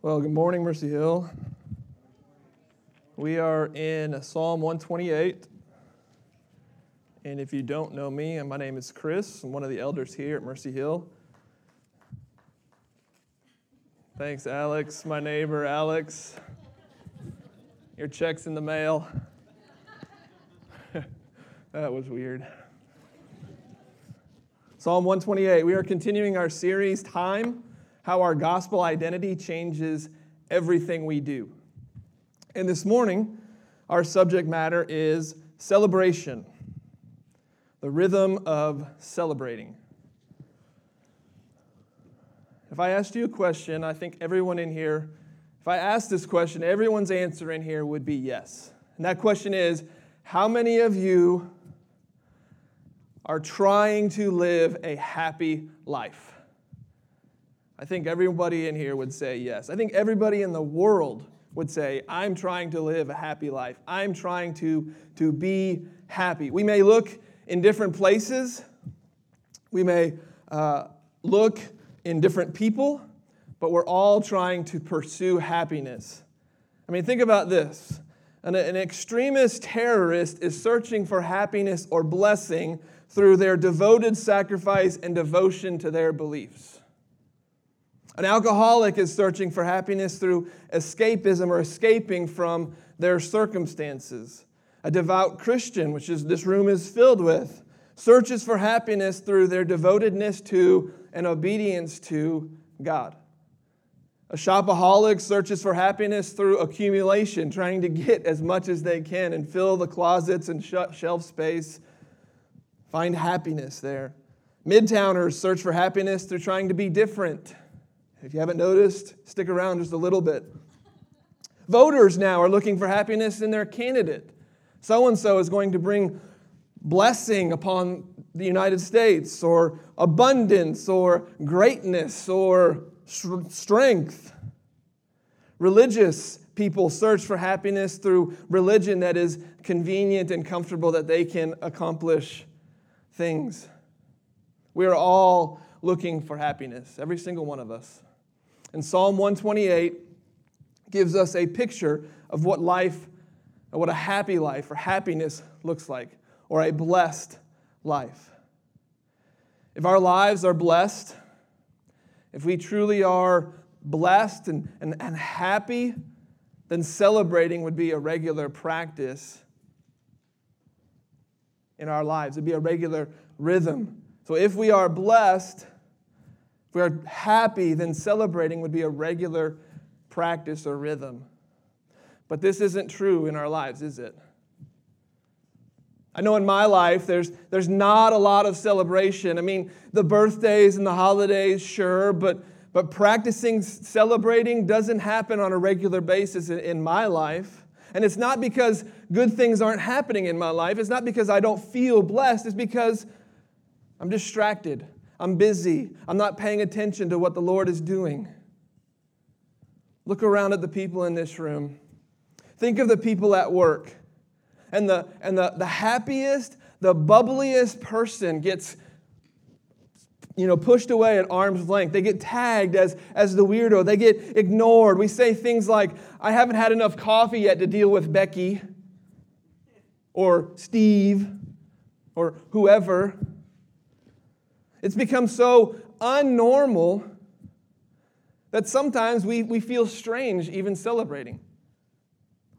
Well, good morning, Mercy Hill. We are in Psalm 128. And if you don't know me, my name is Chris. I'm one of the elders here at Mercy Hill. Thanks, Alex, my neighbor, Alex. Your check's in the mail. that was weird. Psalm 128. We are continuing our series, Time How Our Gospel Identity Changes Everything We Do. And this morning, our subject matter is celebration, the rhythm of celebrating. If I asked you a question, I think everyone in here, if I asked this question, everyone's answer in here would be yes. And that question is how many of you are trying to live a happy life? I think everybody in here would say yes. I think everybody in the world would say, I'm trying to live a happy life. I'm trying to, to be happy. We may look in different places, we may uh, look in different people, but we're all trying to pursue happiness. I mean, think about this an, an extremist terrorist is searching for happiness or blessing through their devoted sacrifice and devotion to their beliefs. An alcoholic is searching for happiness through escapism or escaping from their circumstances. A devout Christian, which is this room is filled with, searches for happiness through their devotedness to and obedience to God. A shopaholic searches for happiness through accumulation, trying to get as much as they can and fill the closets and shelf space Find happiness there. Midtowners search for happiness through trying to be different. If you haven't noticed, stick around just a little bit. Voters now are looking for happiness in their candidate. So and so is going to bring blessing upon the United States, or abundance, or greatness, or strength. Religious people search for happiness through religion that is convenient and comfortable that they can accomplish things. We are all looking for happiness, every single one of us. And Psalm 128 gives us a picture of what life, what a happy life or happiness looks like, or a blessed life. If our lives are blessed, if we truly are blessed and, and, and happy, then celebrating would be a regular practice in our lives. It'd be a regular rhythm. So if we are blessed, if we are happy, then celebrating would be a regular practice or rhythm. But this isn't true in our lives, is it? I know in my life there's, there's not a lot of celebration. I mean, the birthdays and the holidays, sure, but, but practicing celebrating doesn't happen on a regular basis in, in my life. And it's not because good things aren't happening in my life. It's not because I don't feel blessed. It's because I'm distracted. I'm busy. I'm not paying attention to what the Lord is doing. Look around at the people in this room. Think of the people at work. And the, and the, the happiest, the bubbliest person gets you know, pushed away at arm's length. They get tagged as, as the weirdo. They get ignored. We say things like, I haven't had enough coffee yet to deal with Becky or Steve or whoever. It's become so unnormal that sometimes we, we feel strange even celebrating.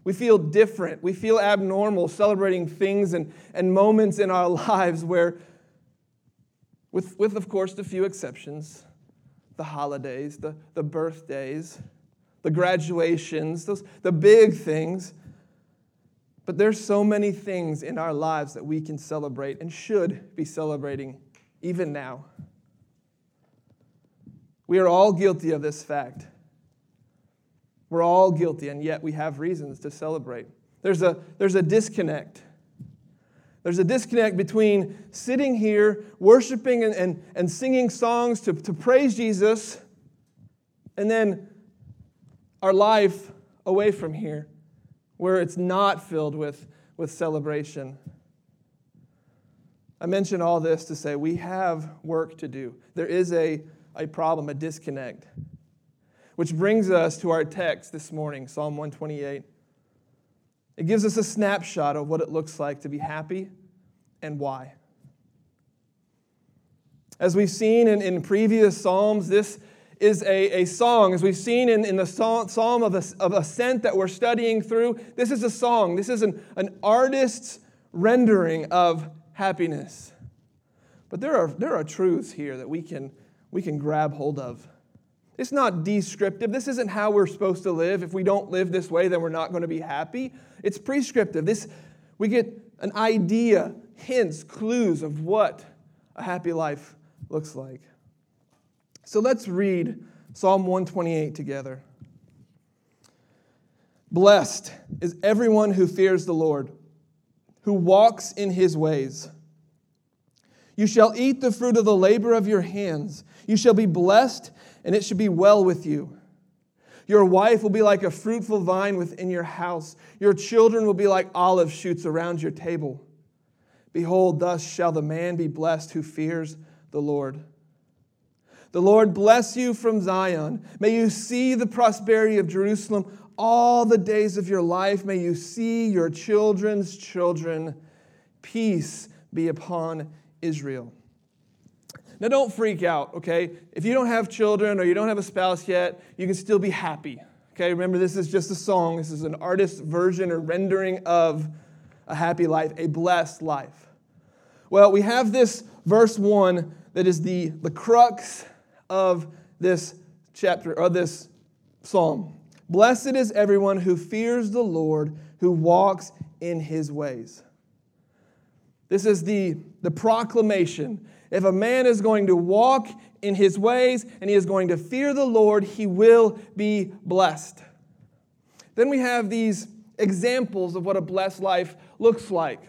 We feel different. We feel abnormal celebrating things and, and moments in our lives where with, with of course, the few exceptions the holidays, the, the birthdays, the graduations, those, the big things. But there's so many things in our lives that we can celebrate and should be celebrating even now. We are all guilty of this fact. We're all guilty, and yet we have reasons to celebrate. There's a, there's a disconnect there's a disconnect between sitting here, worshiping and, and, and singing songs to, to praise Jesus, and then our life away from here, where it's not filled with, with celebration. I mention all this to say we have work to do. There is a, a problem, a disconnect. Which brings us to our text this morning, Psalm 128. It gives us a snapshot of what it looks like to be happy and why. As we've seen in, in previous Psalms, this is a, a song. As we've seen in, in the Psalm of, of Ascent that we're studying through, this is a song. This is an, an artist's rendering of happiness. But there are, there are truths here that we can, we can grab hold of. It's not descriptive. This isn't how we're supposed to live. If we don't live this way, then we're not going to be happy. It's prescriptive. This, we get an idea, hints, clues of what a happy life looks like. So let's read Psalm 128 together. Blessed is everyone who fears the Lord, who walks in his ways. You shall eat the fruit of the labor of your hands. You shall be blessed, and it shall be well with you. Your wife will be like a fruitful vine within your house. Your children will be like olive shoots around your table. Behold, thus shall the man be blessed who fears the Lord. The Lord bless you from Zion. May you see the prosperity of Jerusalem all the days of your life. May you see your children's children. Peace be upon Israel. Now, don't freak out, okay? If you don't have children or you don't have a spouse yet, you can still be happy, okay? Remember, this is just a song. This is an artist's version or rendering of a happy life, a blessed life. Well, we have this verse 1 that is the, the crux of this chapter or this psalm. Blessed is everyone who fears the Lord, who walks in his ways. This is the, the proclamation. If a man is going to walk in his ways and he is going to fear the Lord, he will be blessed. Then we have these examples of what a blessed life looks like.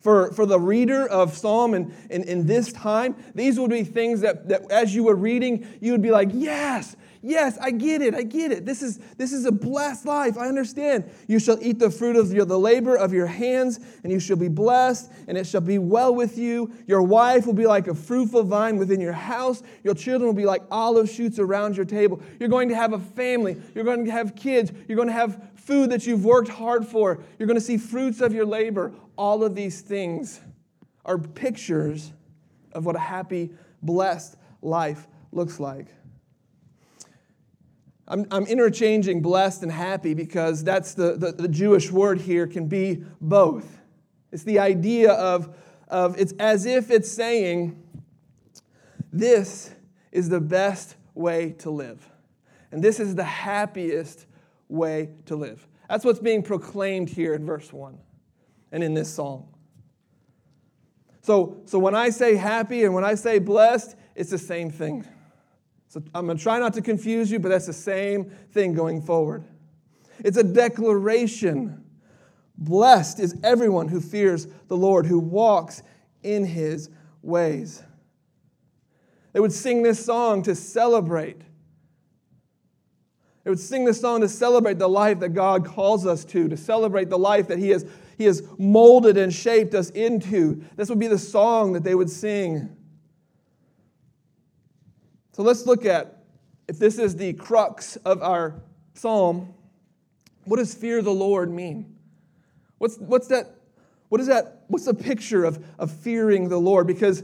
For, for the reader of Psalm in, in, in this time, these would be things that, that as you were reading, you would be like, yes, Yes, I get it. I get it. This is, this is a blessed life. I understand. You shall eat the fruit of your, the labor of your hands, and you shall be blessed, and it shall be well with you. Your wife will be like a fruitful vine within your house. Your children will be like olive shoots around your table. You're going to have a family. You're going to have kids. You're going to have food that you've worked hard for. You're going to see fruits of your labor. All of these things are pictures of what a happy, blessed life looks like. I'm, I'm interchanging blessed and happy because that's the, the, the Jewish word here can be both. It's the idea of, of it's as if it's saying, this is the best way to live. And this is the happiest way to live. That's what's being proclaimed here in verse 1 and in this song. So, so when I say happy and when I say blessed, it's the same thing. So I'm going to try not to confuse you, but that's the same thing going forward. It's a declaration. Blessed is everyone who fears the Lord, who walks in his ways. They would sing this song to celebrate. They would sing this song to celebrate the life that God calls us to, to celebrate the life that He has, he has molded and shaped us into. This would be the song that they would sing. So let's look at if this is the crux of our psalm, what does fear the Lord mean? What's, what's that? What is that? What's the picture of, of fearing the Lord? Because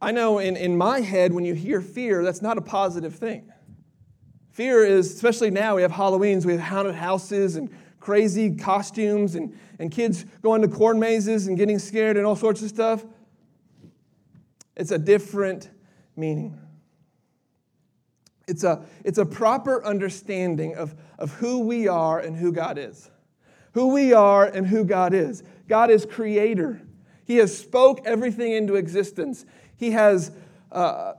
I know in, in my head, when you hear fear, that's not a positive thing. Fear is, especially now, we have Halloweens, we have haunted houses and crazy costumes and, and kids going to corn mazes and getting scared and all sorts of stuff. It's a different meaning. It's a, it's a proper understanding of, of who we are and who God is. Who we are and who God is. God is creator. He has spoke everything into existence. He has uh,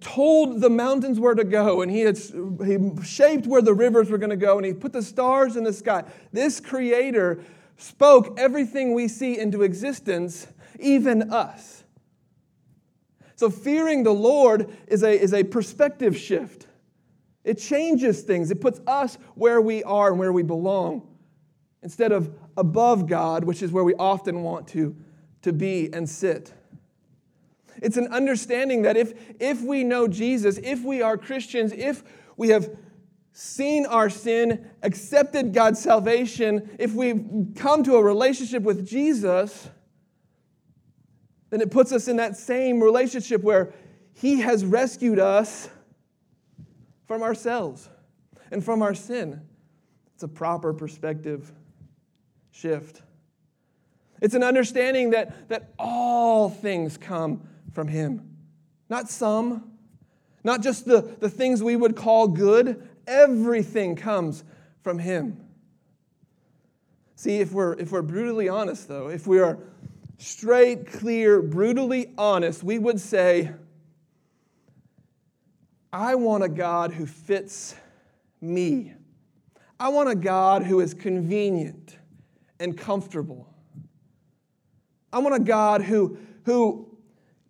told the mountains where to go, and he has he shaped where the rivers were going to go, and he put the stars in the sky. This creator spoke everything we see into existence, even us. So, fearing the Lord is a, is a perspective shift. It changes things, it puts us where we are and where we belong instead of above God, which is where we often want to, to be and sit. It's an understanding that if, if we know Jesus, if we are Christians, if we have seen our sin, accepted God's salvation, if we've come to a relationship with Jesus, then it puts us in that same relationship where He has rescued us from ourselves and from our sin. It's a proper perspective shift. It's an understanding that, that all things come from Him, not some, not just the, the things we would call good. Everything comes from Him. See, if we're, if we're brutally honest, though, if we are straight, clear, brutally honest, we would say, I want a God who fits me. I want a God who is convenient and comfortable. I want a God who, who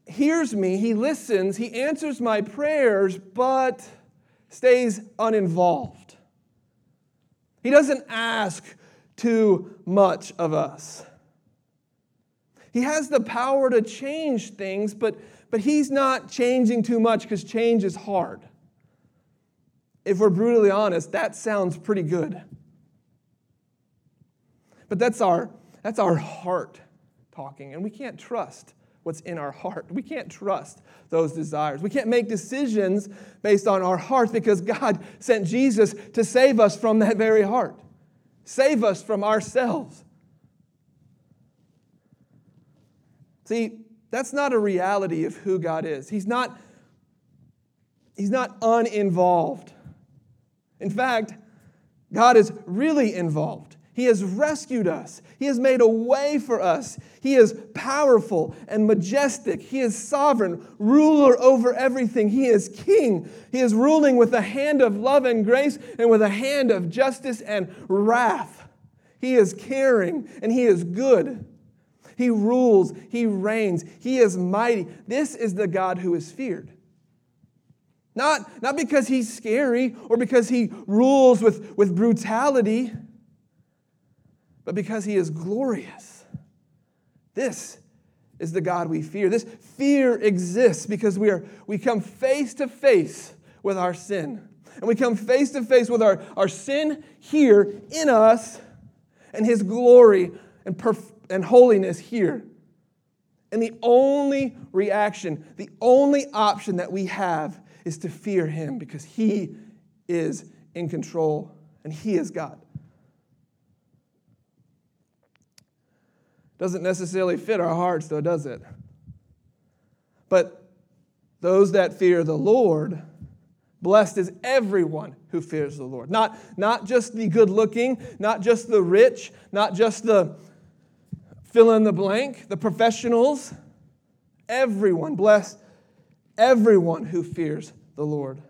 hears me, he listens, he answers my prayers, but stays uninvolved. He doesn't ask too much of us. He has the power to change things, but, but he's not changing too much because change is hard. If we're brutally honest, that sounds pretty good. But that's our, that's our heart talking, and we can't trust what's in our heart. We can't trust those desires. We can't make decisions based on our heart because God sent Jesus to save us from that very heart, save us from ourselves. See, that's not a reality of who God is. He's not, he's not uninvolved. In fact, God is really involved. He has rescued us. He has made a way for us. He is powerful and majestic. He is sovereign, ruler over everything. He is king. He is ruling with a hand of love and grace and with a hand of justice and wrath. He is caring and he is good. He rules, he reigns, he is mighty. This is the God who is feared. Not, not because he's scary or because he rules with, with brutality but because he is glorious. This is the God we fear. This fear exists because we, are, we come face to face with our sin. And we come face to face with our, our sin here in us and his glory and, perf- and holiness here. And the only reaction, the only option that we have is to fear him because he is in control and he is God. Doesn't necessarily fit our hearts, though, does it? But those that fear the Lord, blessed is everyone who fears the Lord. Not, not just the good looking, not just the rich, not just the fill in the blank, the professionals. Everyone, bless everyone who fears the Lord.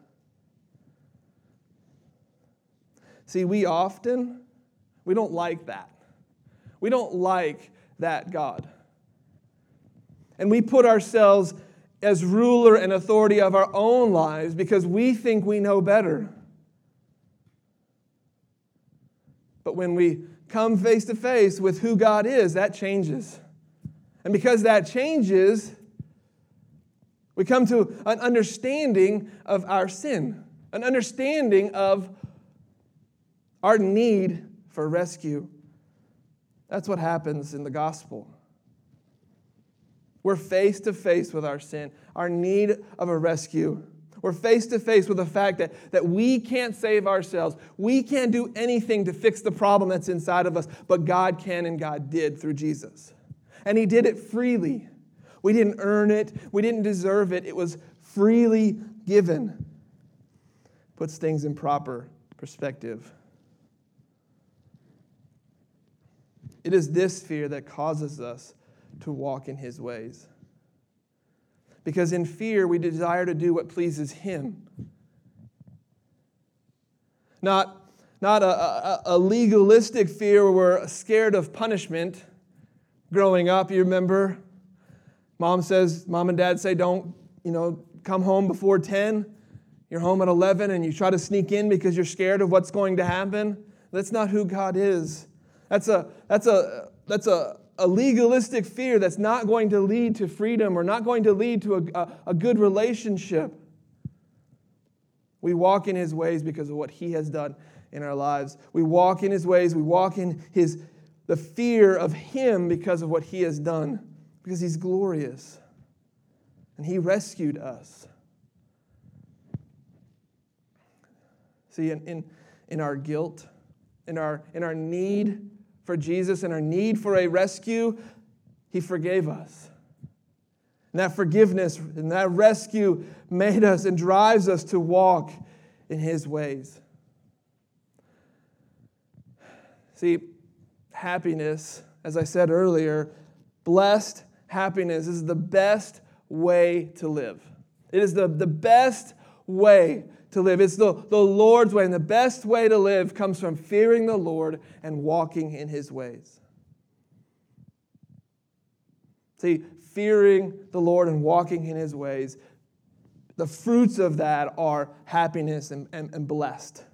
See, we often, we don't like that. We don't like that God. And we put ourselves as ruler and authority of our own lives because we think we know better. But when we come face to face with who God is, that changes. And because that changes, we come to an understanding of our sin, an understanding of our need for rescue. That's what happens in the gospel. We're face to face with our sin, our need of a rescue. We're face to face with the fact that, that we can't save ourselves. We can't do anything to fix the problem that's inside of us, but God can and God did through Jesus. And He did it freely. We didn't earn it, we didn't deserve it. It was freely given. Puts things in proper perspective. It is this fear that causes us to walk in his ways. Because in fear, we desire to do what pleases him. Not, not a, a, a legalistic fear where we're scared of punishment. Growing up, you remember, mom says, mom and dad say, don't, you know, come home before 10. You're home at 11 and you try to sneak in because you're scared of what's going to happen. That's not who God is. That's a, that's a, that's a, a legalistic fear that's not going to lead to freedom or not going to lead to a, a, a good relationship. We walk in his ways because of what he has done in our lives. We walk in his ways. We walk in his the fear of him because of what he has done, because he's glorious. And he rescued us. See, in, in, in our guilt, in our, in our need for Jesus, and our need for a rescue, he forgave us. And that forgiveness and that rescue made us and drives us to walk in his ways. See, happiness, as I said earlier, blessed happiness is the best way to live. It is the, the best way to live. It's the, the Lord's way. And the best way to live comes from fearing the Lord and walking in his ways. See, fearing the Lord and walking in his ways, the fruits of that are happiness and, and, and blessed.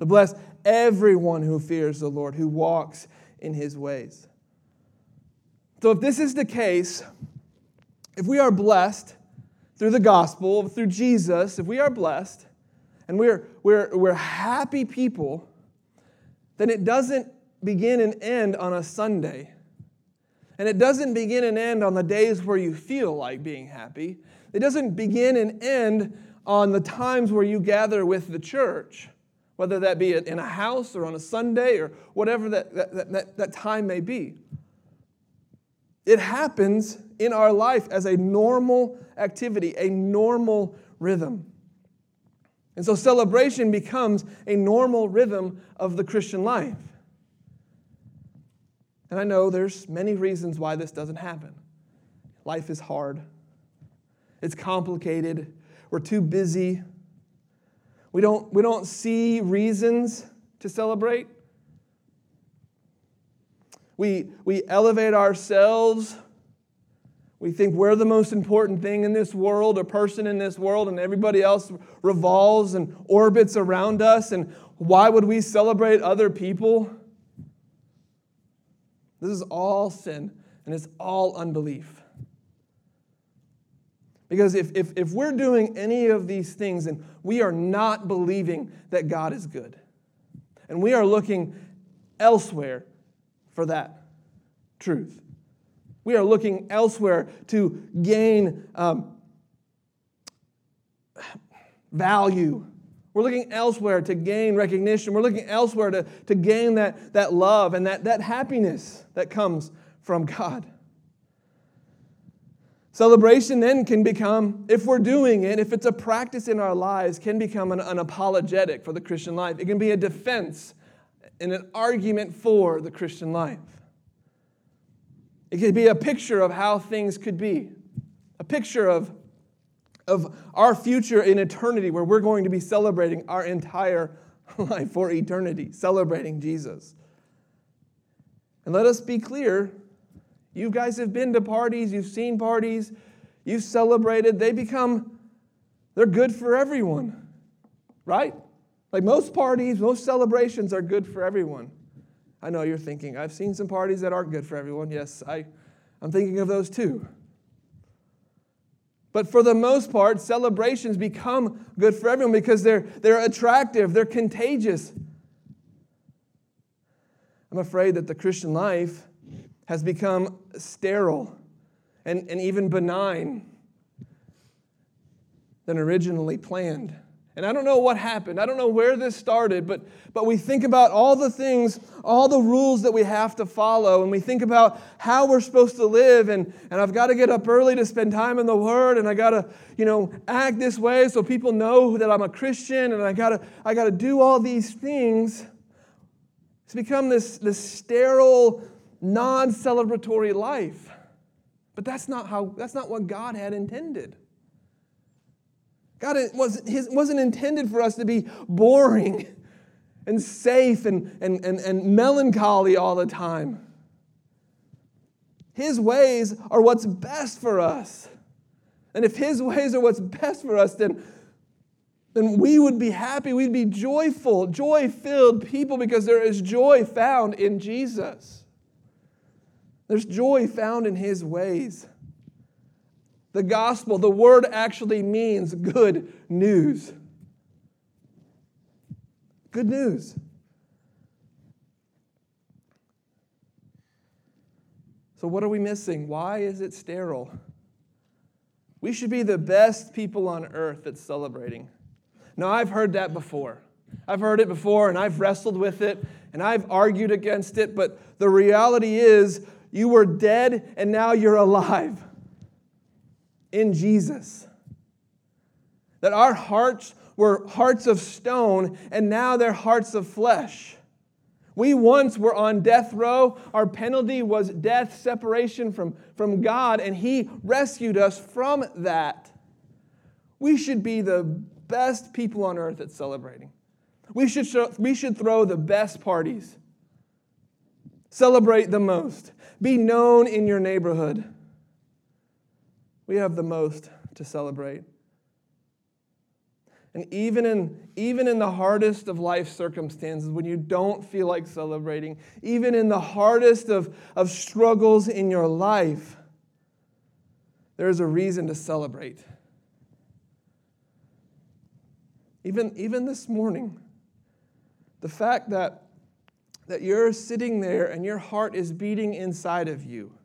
To bless everyone who fears the Lord, who walks in his ways. So, if this is the case, if we are blessed through the gospel, through Jesus, if we are blessed and we're, we're, we're happy people, then it doesn't begin and end on a Sunday. And it doesn't begin and end on the days where you feel like being happy. It doesn't begin and end on the times where you gather with the church whether that be in a house or on a Sunday or whatever that, that, that, that time may be. It happens in our life as a normal activity, a normal rhythm. And so celebration becomes a normal rhythm of the Christian life. And I know there's many reasons why this doesn't happen. Life is hard. It's complicated. We're too busy. We don't, we don't see reasons to celebrate. We, we elevate ourselves. We think we're the most important thing in this world, a person in this world, and everybody else revolves and orbits around us. And why would we celebrate other people? This is all sin, and it's all unbelief. Because if, if, if we're doing any of these things and we are not believing that God is good, and we are looking elsewhere for that truth, we are looking elsewhere to gain um, value. We're looking elsewhere to gain recognition. We're looking elsewhere to, to gain that, that love and that, that happiness that comes from God. Celebration then can become, if we're doing it, if it's a practice in our lives, can become an, an apologetic for the Christian life. It can be a defense and an argument for the Christian life. It could be a picture of how things could be, a picture of, of our future in eternity where we're going to be celebrating our entire life for eternity, celebrating Jesus. And let us be clear you guys have been to parties, you've seen parties, you've celebrated. They become, they're good for everyone, right? Like most parties, most celebrations are good for everyone. I know you're thinking, I've seen some parties that aren't good for everyone. Yes, I, I'm thinking of those too. But for the most part, celebrations become good for everyone because they're, they're attractive, they're contagious. I'm afraid that the Christian life has become sterile and, and even benign than originally planned. And I don't know what happened. I don't know where this started, but, but we think about all the things, all the rules that we have to follow, and we think about how we're supposed to live. And, and I've got to get up early to spend time in the Word, and I got to, you know, act this way so people know that I'm a Christian, and I got to, I got to do all these things. It's become this, this sterile non celebratory life. But that's not, how, that's not what God had intended. God was, his, wasn't intended for us to be boring and safe and, and, and, and melancholy all the time. His ways are what's best for us. And if His ways are what's best for us, then, then we would be happy. We'd be joyful, joy filled people because there is joy found in Jesus. There's joy found in his ways. The gospel, the word actually means good news. Good news. So, what are we missing? Why is it sterile? We should be the best people on earth at celebrating. Now, I've heard that before. I've heard it before and I've wrestled with it and I've argued against it, but the reality is you were dead and now you're alive in Jesus. That our hearts were hearts of stone and now they're hearts of flesh. We once were on death row. Our penalty was death, separation from, from God, and He rescued us from that. We should be the best people on earth at celebrating. We should, show, we should throw the best parties, celebrate the most, be known in your neighborhood. We have the most to celebrate. And even in, even in the hardest of life circumstances, when you don't feel like celebrating, even in the hardest of, of struggles in your life, there's a reason to celebrate. Even, even this morning, the fact that, that you're sitting there and your heart is beating inside of you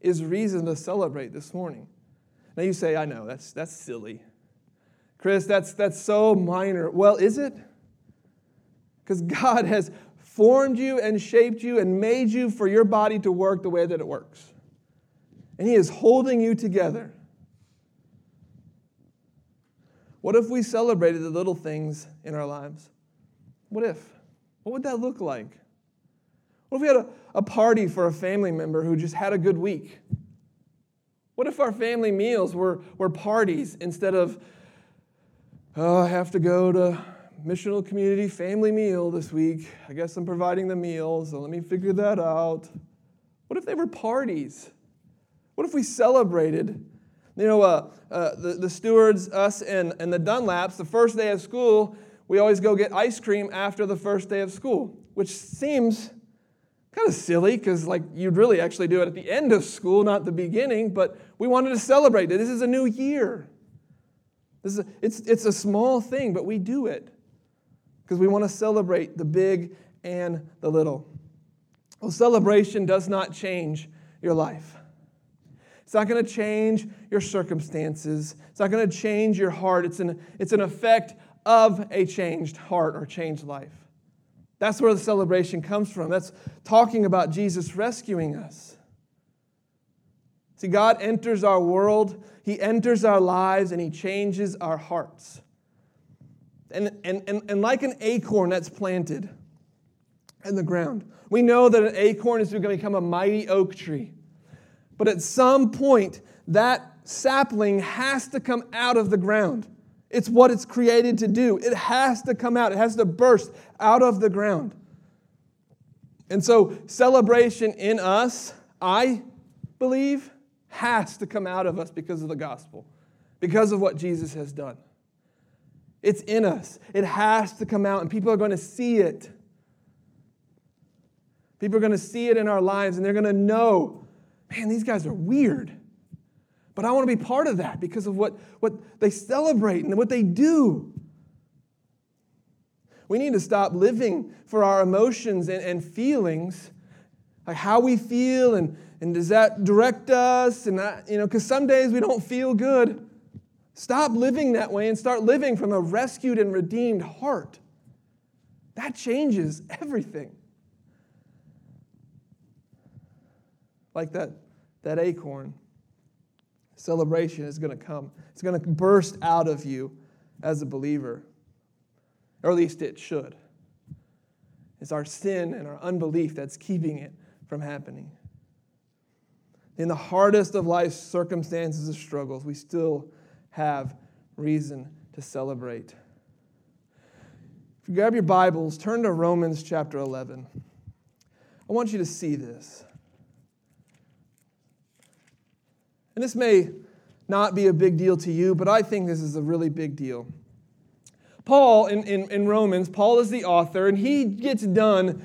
is reason to celebrate this morning. Now you say, I know, that's, that's silly. Chris, that's, that's so minor. Well, is it? Because God has formed you and shaped you and made you for your body to work the way that it works. And He is holding you together. What if we celebrated the little things in our lives? What if? What would that look like? What if we had a, a party for a family member who just had a good week? What if our family meals were, were parties instead of oh, I have to go to missional community family meal this week. I guess I'm providing the meals, so let me figure that out. What if they were parties? What if we celebrated? You know, uh, uh, the, the stewards, us, and, and the Dunlaps, the first day of school, we always go get ice cream after the first day of school, which seems kind of silly because like you'd really actually do it at the end of school, not the beginning, but we wanted to celebrate that this is a new year. This is a, it's, it's a small thing, but we do it because we want to celebrate the big and the little. Well, celebration does not change your life. It's not going to change your circumstances. It's not going to change your heart. It's an, it's an effect of a changed heart or changed life. That's where the celebration comes from. That's talking about Jesus rescuing us. See, God enters our world, He enters our lives, and He changes our hearts. And, and, and, and like an acorn that's planted in the ground, we know that an acorn is going to become a mighty oak tree. But at some point, that sapling has to come out of the ground. It's what it's created to do. It has to come out, it has to burst out of the ground. And so, celebration in us, I believe, has to come out of us because of the gospel, because of what Jesus has done. It's in us. It has to come out, and people are going to see it. People are going to see it in our lives, and they're going to know, man, these guys are weird. But I want to be part of that because of what, what they celebrate and what they do. We need to stop living for our emotions and, and feelings, like how we feel and and does that direct us? And that, you know, because some days we don't feel good. Stop living that way and start living from a rescued and redeemed heart. That changes everything. Like that, that acorn. Celebration is going to come. It's going to burst out of you as a believer. Or at least it should. It's our sin and our unbelief that's keeping it from happening in the hardest of life's circumstances and struggles, we still have reason to celebrate. If you grab your Bibles, turn to Romans chapter 11. I want you to see this. And this may not be a big deal to you, but I think this is a really big deal. Paul, in, in, in Romans, Paul is the author, and he gets done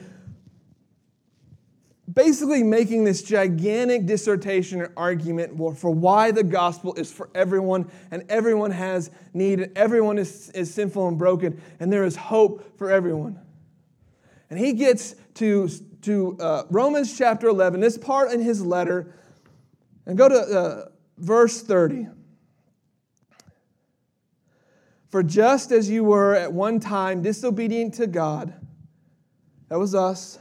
basically making this gigantic dissertation or argument for why the gospel is for everyone and everyone has need and everyone is, is sinful and broken and there is hope for everyone. And he gets to, to uh, Romans chapter 11, this part in his letter, and go to uh, verse 30. For just as you were at one time disobedient to God, that was us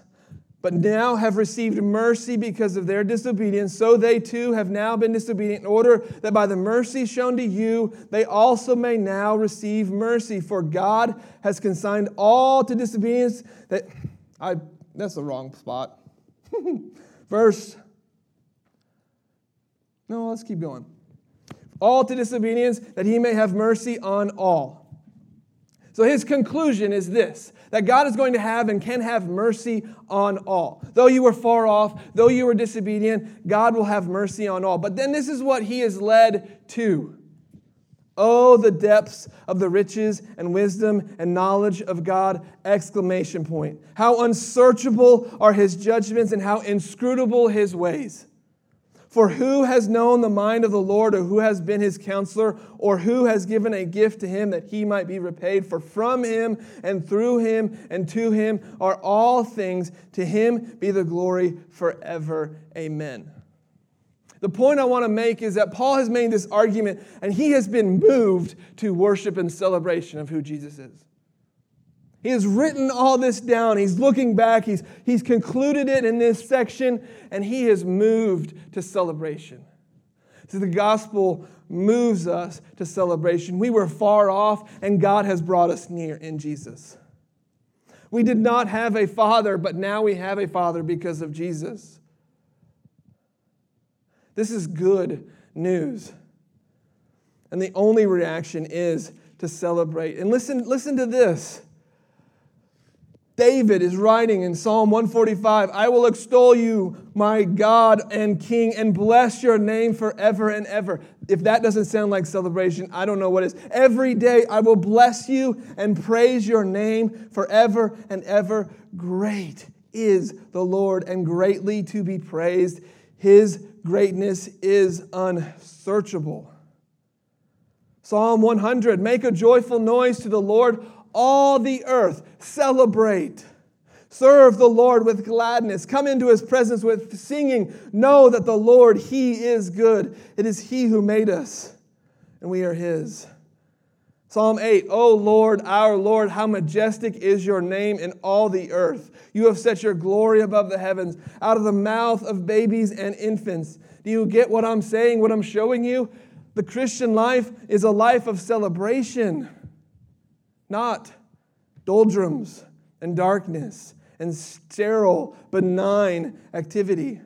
but now have received mercy because of their disobedience, so they too have now been disobedient, in order that by the mercy shown to you, they also may now receive mercy. For God has consigned all to disobedience. That I that's the wrong spot. Verse. No, let's keep going. All to disobedience, that he may have mercy on all. So his conclusion is this that God is going to have and can have mercy on all. Though you were far off, though you were disobedient, God will have mercy on all. But then this is what he is led to. Oh, the depths of the riches and wisdom and knowledge of God! Exclamation point. How unsearchable are his judgments and how inscrutable his ways. For who has known the mind of the Lord, or who has been his counselor, or who has given a gift to him that he might be repaid? For from him and through him and to him are all things. To him be the glory forever. Amen. The point I want to make is that Paul has made this argument and he has been moved to worship and celebration of who Jesus is. He has written all this down. He's looking back. He's, he's concluded it in this section, and he has moved to celebration. So the gospel moves us to celebration. We were far off, and God has brought us near in Jesus. We did not have a father, but now we have a father because of Jesus. This is good news. And the only reaction is to celebrate. And listen, listen to this. David is writing in Psalm 145 I will extol you, my God and King, and bless your name forever and ever. If that doesn't sound like celebration, I don't know what is. Every day I will bless you and praise your name forever and ever. Great is the Lord and greatly to be praised. His greatness is unsearchable. Psalm 100 Make a joyful noise to the Lord all the earth. Celebrate. Serve the Lord with gladness. Come into his presence with singing. Know that the Lord, he is good. It is he who made us, and we are his. Psalm 8, O Lord, our Lord, how majestic is your name in all the earth. You have set your glory above the heavens, out of the mouth of babies and infants. Do you get what I'm saying, what I'm showing you? The Christian life is a life of celebration not doldrums and darkness and sterile, benign activity.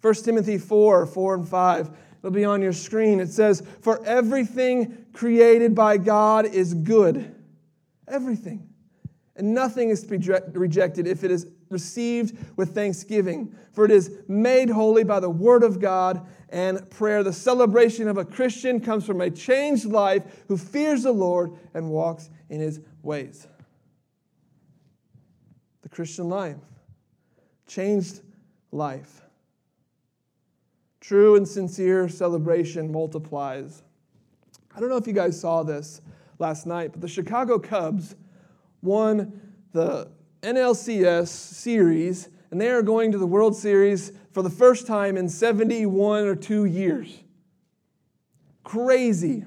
1 Timothy 4 4 and 5. It'll be on your screen. It says, For everything created by God is good. Everything. And nothing is to be rejected if it is received with thanksgiving, for it is made holy by the word of God and prayer. The celebration of a Christian comes from a changed life who fears the Lord and walks in his ways. The Christian life, changed life. True and sincere celebration multiplies. I don't know if you guys saw this last night, but the Chicago Cubs won the NLCS series, and they are going to the World Series for the first time in 71 or two years. Crazy.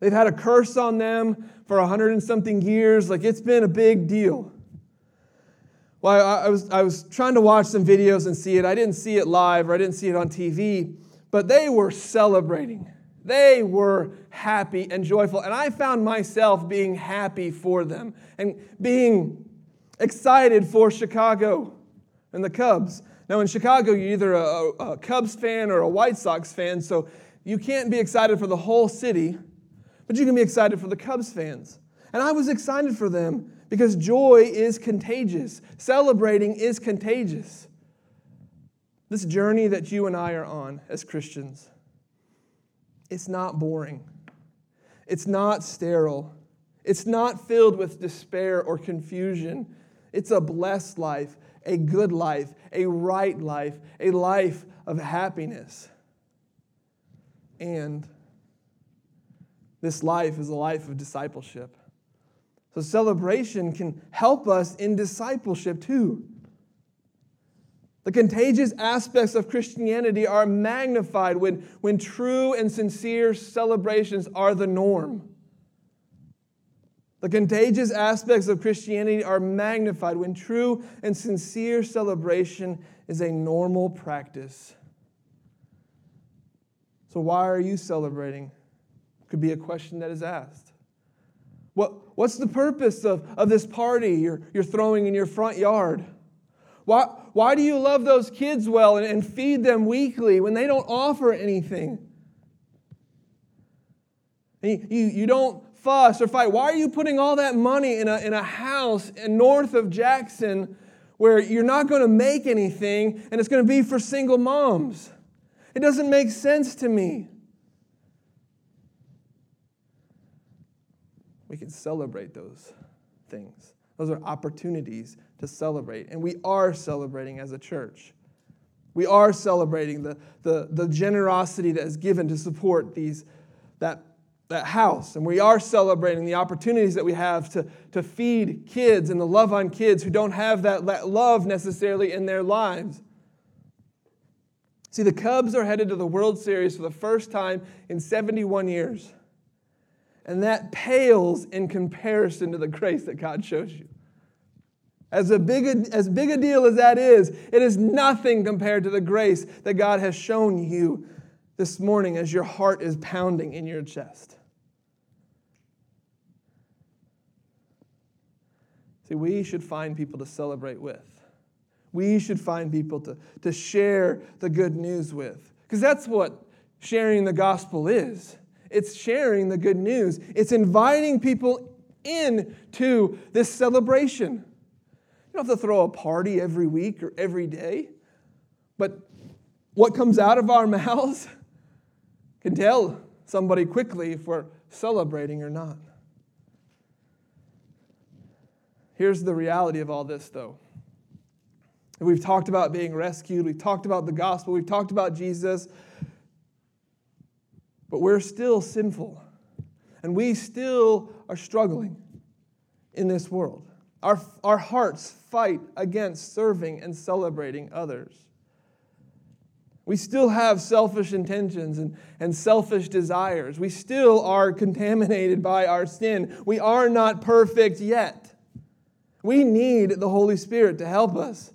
They've had a curse on them for a hundred and something years. Like it's been a big deal. Well, I, I, was, I was trying to watch some videos and see it. I didn't see it live or I didn't see it on TV, but they were celebrating. They were happy and joyful. And I found myself being happy for them and being excited for Chicago and the Cubs. Now, in Chicago, you're either a, a, Cubs fan or a White Sox fan, so you can't be excited for the whole city, but you can be excited for the Cubs fans. And I was excited for them because joy is contagious, celebrating is contagious. This journey that you and I are on as Christians, it's not boring, it's not sterile, it's not filled with despair or confusion. It's a blessed life, a good life, a right life, a life of happiness. And this life is a life of discipleship. So, celebration can help us in discipleship too. The contagious aspects of Christianity are magnified when, when true and sincere celebrations are the norm. The contagious aspects of Christianity are magnified when true and sincere celebration is a normal practice. So, why are you celebrating? Could be a question that is asked. What, what's the purpose of, of this party you're, you're throwing in your front yard? Why, why do you love those kids well and, and feed them weekly when they don't offer anything? You, you, you don't fuss or fight. Why are you putting all that money in a, in a house north of Jackson where you're not going to make anything and it's going to be for single moms? It doesn't make sense to me. We can celebrate those things. Those are opportunities to celebrate. And we are celebrating as a church. We are celebrating the, the, the generosity that is given to support these, that, that house. And we are celebrating the opportunities that we have to, to feed kids and to love on kids who don't have that, that love necessarily in their lives. See, the Cubs are headed to the World Series for the first time in 71 years. And that pales in comparison to the grace that God shows you. As, a big as big a deal as that is, it is nothing compared to the grace that God has shown you this morning as your heart is pounding in your chest. See, we should find people to celebrate with we should find people to, to share the good news with. Because that's what sharing the gospel is it's sharing the good news, it's inviting people in to this celebration. You don't have to throw a party every week or every day, but what comes out of our mouths can tell somebody quickly if we're celebrating or not. Here's the reality of all this, though. We've talked about being rescued, we've talked about the gospel, we've talked about Jesus, but we're still sinful. And we still are struggling in this world. Our, our hearts fight against serving and celebrating others. We still have selfish intentions and, and selfish desires. We still are contaminated by our sin. We are not perfect yet. We need the Holy Spirit to help us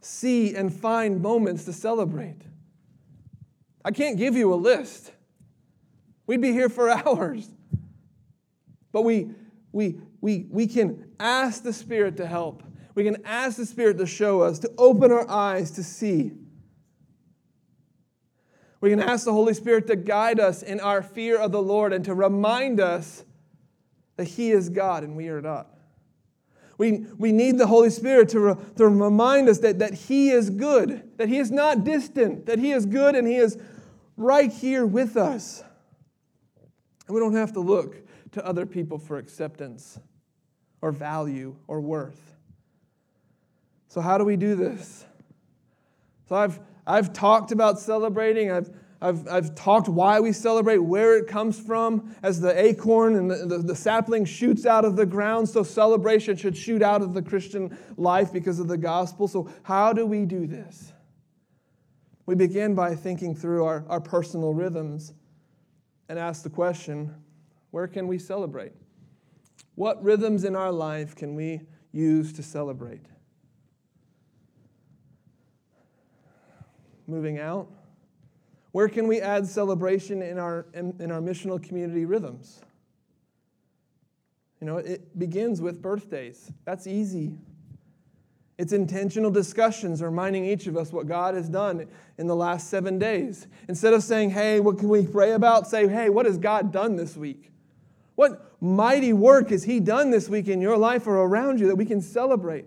see and find moments to celebrate. I can't give you a list. We'd be here for hours. But we, we, we, we can ask the Spirit to help. We can ask the Spirit to show us, to open our eyes to see. We can ask the Holy Spirit to guide us in our fear of the Lord and to remind us that He is God and we are not. We, we need the Holy Spirit to, re, to remind us that, that He is good, that He is not distant, that He is good and He is right here with us. And we don't have to look to other people for acceptance or value or worth. So, how do we do this? So, I've, I've talked about celebrating, I've, I've, I've talked why we celebrate, where it comes from. As the acorn and the, the, the, sapling shoots out of the ground, so celebration should shoot out of the Christian life because of the gospel. So, how do we do this? We begin by thinking through our, our personal rhythms and ask the question where can we celebrate? What rhythms in our life can we use to celebrate? Moving out where can we add celebration in our, in, in our missional community rhythms? You know, it begins with birthdays. That's easy. It's intentional discussions reminding each of us what God has done in the last seven days. Instead of saying, hey, what can we pray about? Say, hey, what has God done this week? What mighty work has He done this week in your life or around you that we can celebrate?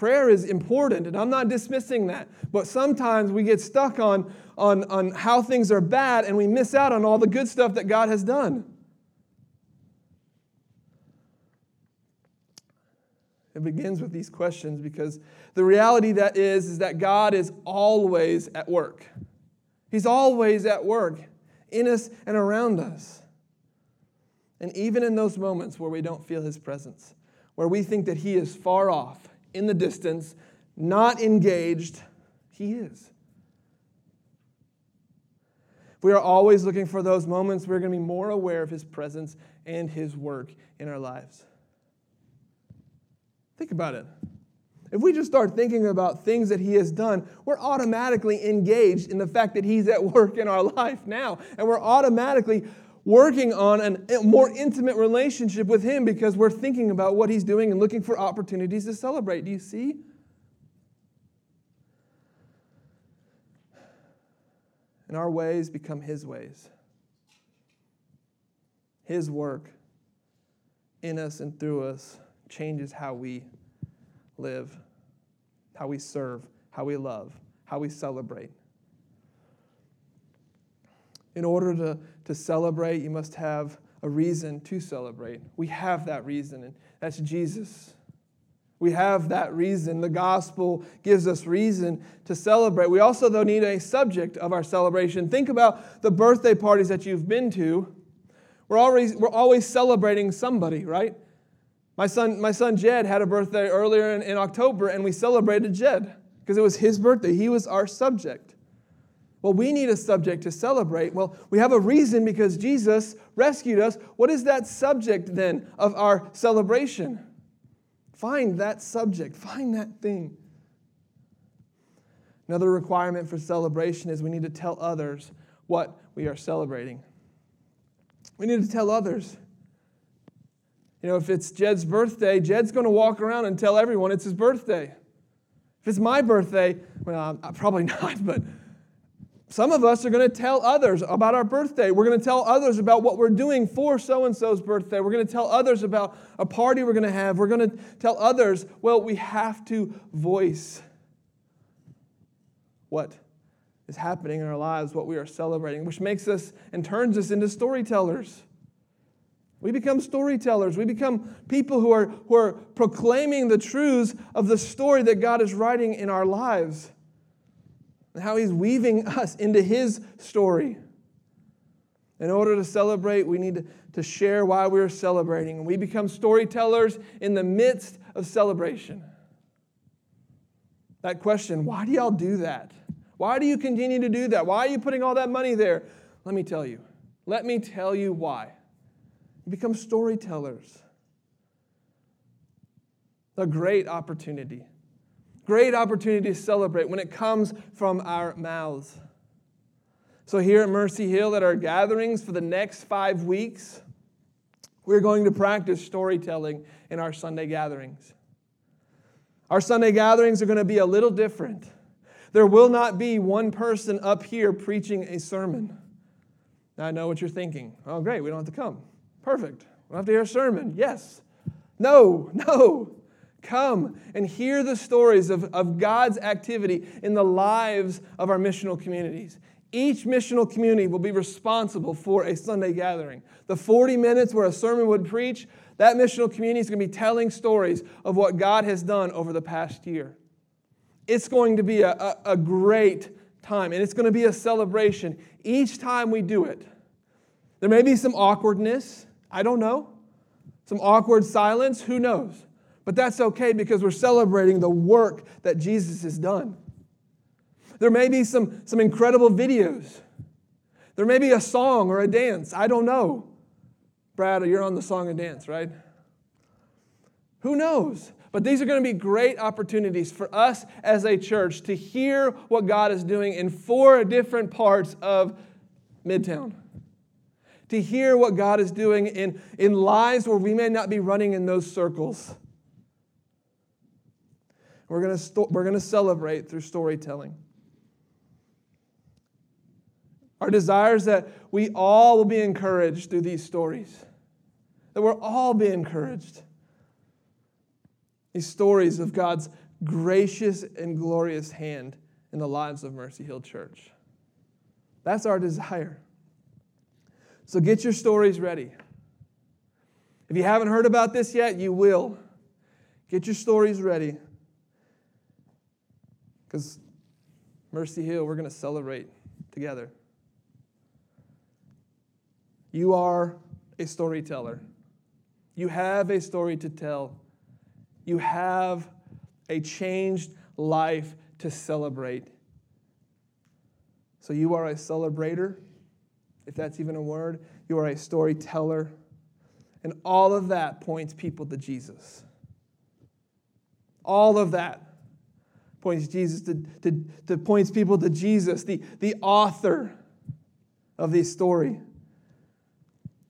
Prayer is important, and I'm not dismissing that. But sometimes we get stuck on, on, on how things are bad and we miss out on all the good stuff that God has done. It begins with these questions because the reality that is is that God is always at work. He's always at work in us and around us. And even in those moments where we don't feel his presence, where we think that he is far off, in the distance, not engaged, he is. We are always looking for those moments, we're going to be more aware of his presence and his work in our lives. Think about it. If we just start thinking about things that He has done, we're automatically engaged in the fact that He's at work in our life now. And we're automatically working on a more intimate relationship with Him because we're thinking about what He's doing and looking for opportunities to celebrate. Do you see? And our ways become His ways. His work in us and through us changes how we live, how we serve, how we love, how we celebrate. In order to, to celebrate, you must have a reason to celebrate. We have that reason, and that's Jesus. We have that reason. The gospel gives us reason to celebrate. We also, though, need a subject of our celebration. Think about the birthday parties that you've been to. We're always, we're always celebrating somebody, right? My son, my son Jed had a birthday earlier in, in October, and we celebrated Jed because it was his birthday. He was our subject. Well, we need a subject to celebrate. Well, we have a reason because Jesus rescued us. What is that subject then of our celebration? Find that subject, find that thing. Another requirement for celebration is we need to tell others what we are celebrating. We need to tell others. You know, if it's Jed's birthday, Jed's going to walk around and tell everyone it's his birthday. If it's my birthday, well, probably not, but some of us are going to tell others about our birthday. We're going to tell others about what we're doing for so and so's birthday. We're going to tell others about a party we're going to have. We're going to tell others, well, we have to voice what is happening in our lives, what we are celebrating, which makes us and turns us into storytellers. We become storytellers. We become people who are, who are proclaiming the truths of the story that God is writing in our lives and how He's weaving us into His story. In order to celebrate, we need to share why we're celebrating. And we become storytellers in the midst of celebration. That question, why do y'all do that? Why do you continue to do that? Why are you putting all that money there? Let me tell you. Let me tell you why become storytellers. A great opportunity. Great opportunity to celebrate when it comes from our mouths. So, here at Mercy Hill, at our gatherings for the next five weeks, we're going to practice storytelling in our Sunday gatherings. Our Sunday gatherings are going to be a little different. There will not be one person up here preaching a sermon. Now, I know what you're thinking. Oh, great, we don't have to come. Perfect. We'll have to hear a sermon. Yes. No, no. Come and hear the stories of, of God's activity in the lives of our missional communities. Each missional community will be responsible for a Sunday gathering. The 40 minutes where a sermon would preach, that missional community is going to be telling stories of what God has done over the past year. It's going to be a, a, a great time, and it's going to be a celebration each time we do it. There may be some awkwardness. I don't know. Some awkward silence, who knows? But that's okay because we're celebrating the work that Jesus has done. There may be some, some incredible videos. There may be a song or a dance. I don't know. Brad, you're on the song and dance, right? Who knows? But these are going to be great opportunities for us as a church to hear what God is doing in four different parts of Midtown to hear what God is doing in, in lives where we may not be running in those circles. We're going sto- we're going to celebrate through storytelling. Our desire is that we all will be encouraged through these stories, that we'll all be encouraged. These stories of God's gracious and glorious hand in the lives of Mercy Hill Church. That's our desire. So get your stories ready. If you haven't heard about this yet, you will. Get your stories ready. Because Mercy Hill, we're going to celebrate together. You are a storyteller. You have a story to tell. You have a changed life to celebrate. So you are a celebrator, if that's even a word. You are a storyteller. And all of that points people to Jesus. All of that points Jesus to, to, to points people to Jesus, the, the author of the story.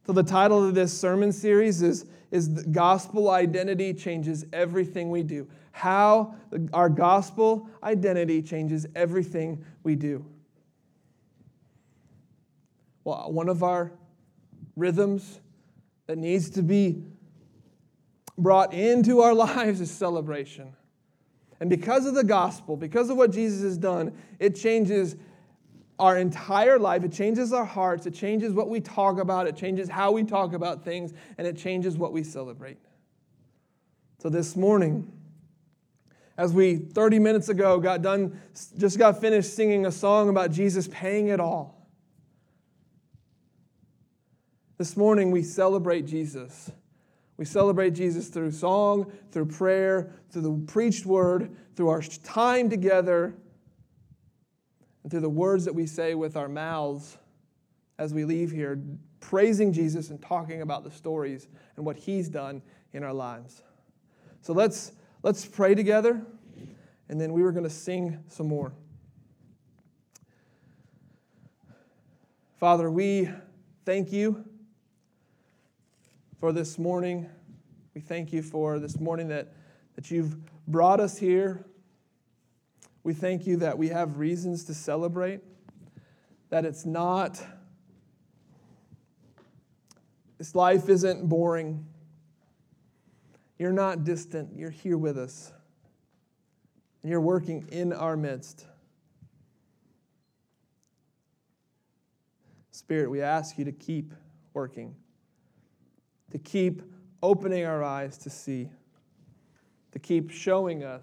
So the title of this sermon series is, is Gospel Identity Changes Everything We Do. How our gospel identity changes everything we do. Well, one of our rhythms that needs to be brought into our lives is celebration. And because of the gospel, because of what Jesus has done, it changes our entire life. It changes our hearts. It changes what we talk about. It changes how we talk about things. And it changes what we celebrate. So this morning, as we 30 minutes ago got done, just got finished singing a song about Jesus paying it all. This morning, we celebrate Jesus. We celebrate Jesus through song, through prayer, through the preached word, through our time together, and through the words that we say with our mouths as we leave here, praising Jesus and talking about the stories and what he's done in our lives. So let's, let's pray together, and then we were going to sing some more. Father, we thank you for this morning. We thank you for this morning that, that you've brought us here. We thank you that we have reasons to celebrate, that it's not, this life isn't boring. You're not distant, you're here with us. And you're working in our midst. Spirit, we ask you to keep working to keep opening our eyes to see, to keep showing us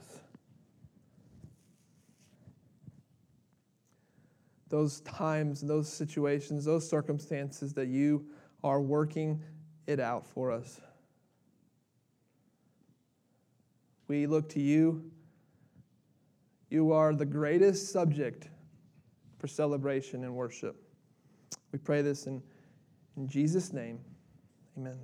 those times, those situations, those circumstances that you are working it out for us. We look to you. You are the greatest subject for celebration and worship. We pray this in, in Jesus' name. Amen.